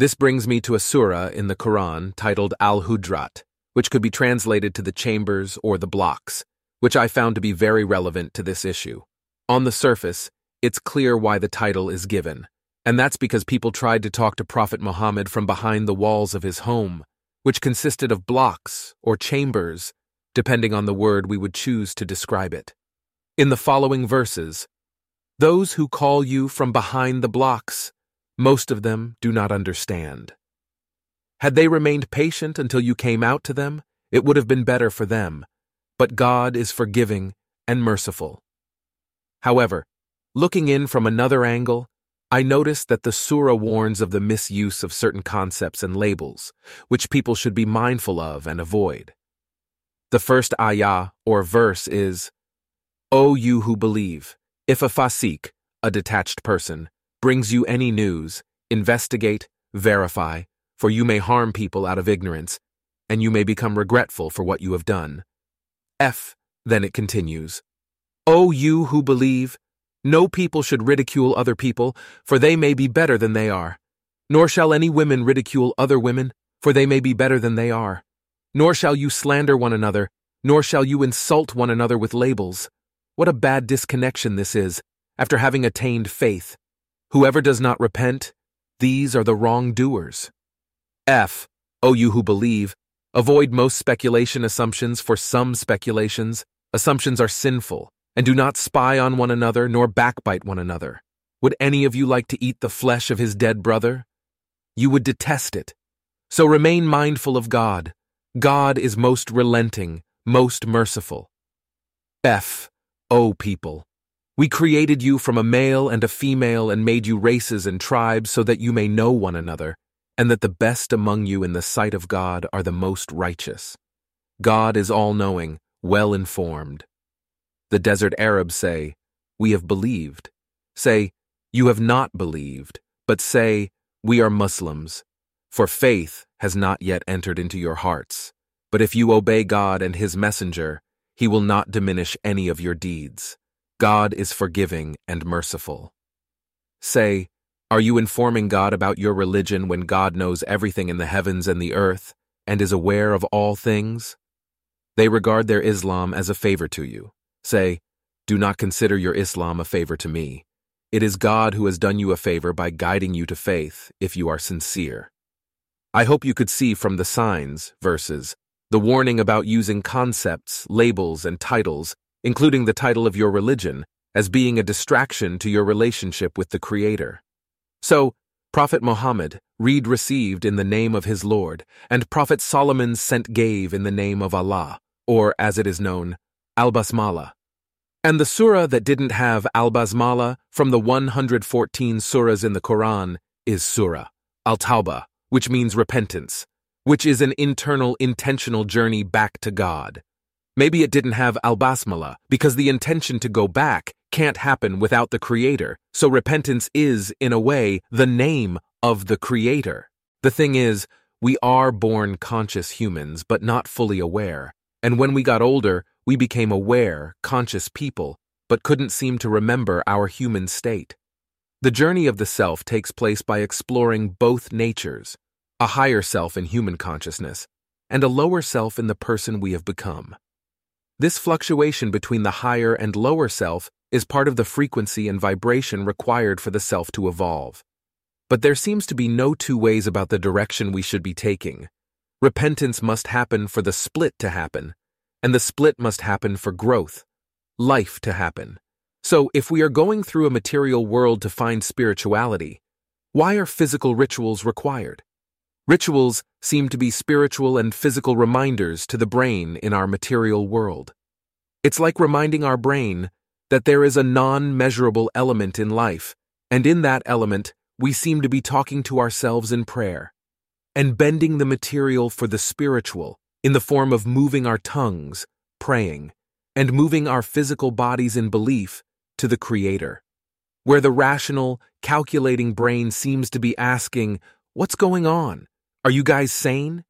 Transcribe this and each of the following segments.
This brings me to a surah in the Quran titled Al Hujrat, which could be translated to the chambers or the blocks, which I found to be very relevant to this issue. On the surface, it's clear why the title is given, and that's because people tried to talk to Prophet Muhammad from behind the walls of his home, which consisted of blocks or chambers, depending on the word we would choose to describe it. In the following verses, those who call you from behind the blocks, most of them do not understand. Had they remained patient until you came out to them, it would have been better for them. But God is forgiving and merciful. However, looking in from another angle, I notice that the surah warns of the misuse of certain concepts and labels, which people should be mindful of and avoid. The first ayah, or verse, is O you who believe, if a fasik, a detached person, brings you any news, investigate, verify, for you may harm people out of ignorance, and you may become regretful for what you have done. F. Then it continues O you who believe, no people should ridicule other people, for they may be better than they are. Nor shall any women ridicule other women, for they may be better than they are. Nor shall you slander one another, nor shall you insult one another with labels. What a bad disconnection this is, after having attained faith. Whoever does not repent, these are the wrongdoers. F. O you who believe, avoid most speculation assumptions for some speculations. Assumptions are sinful, and do not spy on one another nor backbite one another. Would any of you like to eat the flesh of his dead brother? You would detest it. So remain mindful of God. God is most relenting, most merciful. F. O people, we created you from a male and a female and made you races and tribes so that you may know one another, and that the best among you in the sight of God are the most righteous. God is all knowing, well informed. The desert Arabs say, We have believed. Say, You have not believed, but say, We are Muslims. For faith has not yet entered into your hearts. But if you obey God and His messenger, He will not diminish any of your deeds. God is forgiving and merciful. Say, Are you informing God about your religion when God knows everything in the heavens and the earth and is aware of all things? They regard their Islam as a favor to you. Say, Do not consider your Islam a favor to me. It is God who has done you a favor by guiding you to faith if you are sincere. I hope you could see from the signs, verses, the warning about using concepts, labels, and titles including the title of your religion, as being a distraction to your relationship with the Creator. So, Prophet Muhammad, read received in the name of his Lord, and Prophet Solomon sent gave in the name of Allah, or as it is known, Al Basmala. And the surah that didn't have Al Basmala from the 114 surahs in the Quran is Surah Al Tawbah, which means repentance, which is an internal, intentional journey back to God. Maybe it didn't have al-basmala because the intention to go back can't happen without the creator, so repentance is, in a way, the name of the creator. The thing is, we are born conscious humans, but not fully aware. And when we got older, we became aware, conscious people, but couldn't seem to remember our human state. The journey of the self takes place by exploring both natures, a higher self in human consciousness, and a lower self in the person we have become. This fluctuation between the higher and lower self is part of the frequency and vibration required for the self to evolve. But there seems to be no two ways about the direction we should be taking. Repentance must happen for the split to happen, and the split must happen for growth, life to happen. So, if we are going through a material world to find spirituality, why are physical rituals required? Rituals seem to be spiritual and physical reminders to the brain in our material world. It's like reminding our brain that there is a non measurable element in life, and in that element, we seem to be talking to ourselves in prayer and bending the material for the spiritual in the form of moving our tongues, praying, and moving our physical bodies in belief to the Creator, where the rational, calculating brain seems to be asking, What's going on? Are you guys sane?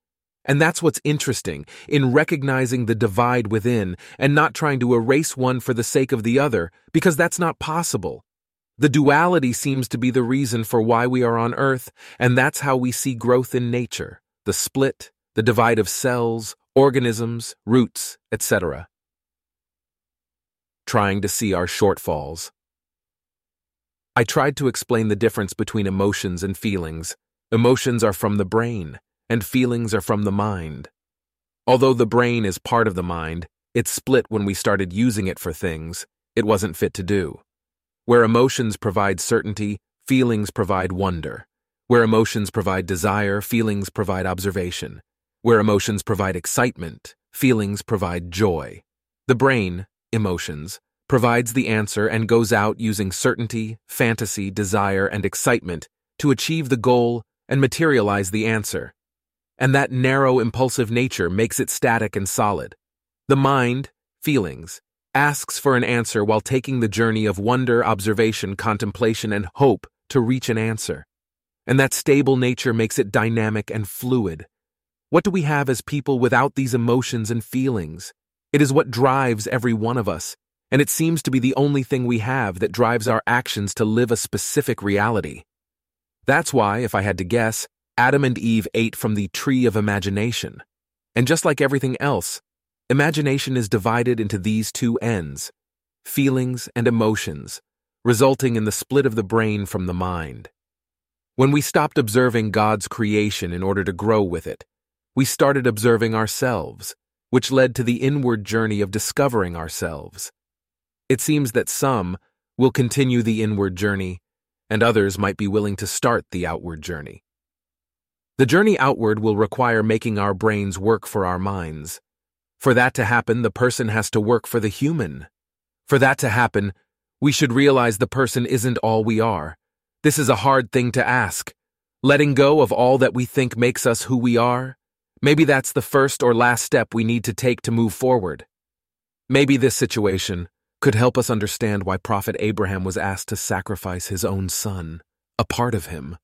And that's what's interesting in recognizing the divide within and not trying to erase one for the sake of the other, because that's not possible. The duality seems to be the reason for why we are on Earth, and that's how we see growth in nature the split, the divide of cells, organisms, roots, etc. Trying to see our shortfalls. I tried to explain the difference between emotions and feelings. Emotions are from the brain, and feelings are from the mind. Although the brain is part of the mind, it split when we started using it for things it wasn't fit to do. Where emotions provide certainty, feelings provide wonder. Where emotions provide desire, feelings provide observation. Where emotions provide excitement, feelings provide joy. The brain, emotions, provides the answer and goes out using certainty, fantasy, desire, and excitement to achieve the goal and materialize the answer. And that narrow, impulsive nature makes it static and solid. The mind, feelings, asks for an answer while taking the journey of wonder, observation, contemplation, and hope to reach an answer. And that stable nature makes it dynamic and fluid. What do we have as people without these emotions and feelings? It is what drives every one of us, and it seems to be the only thing we have that drives our actions to live a specific reality. That's why, if I had to guess, Adam and Eve ate from the tree of imagination. And just like everything else, imagination is divided into these two ends feelings and emotions, resulting in the split of the brain from the mind. When we stopped observing God's creation in order to grow with it, we started observing ourselves, which led to the inward journey of discovering ourselves. It seems that some will continue the inward journey, and others might be willing to start the outward journey. The journey outward will require making our brains work for our minds. For that to happen, the person has to work for the human. For that to happen, we should realize the person isn't all we are. This is a hard thing to ask. Letting go of all that we think makes us who we are? Maybe that's the first or last step we need to take to move forward. Maybe this situation could help us understand why Prophet Abraham was asked to sacrifice his own son, a part of him,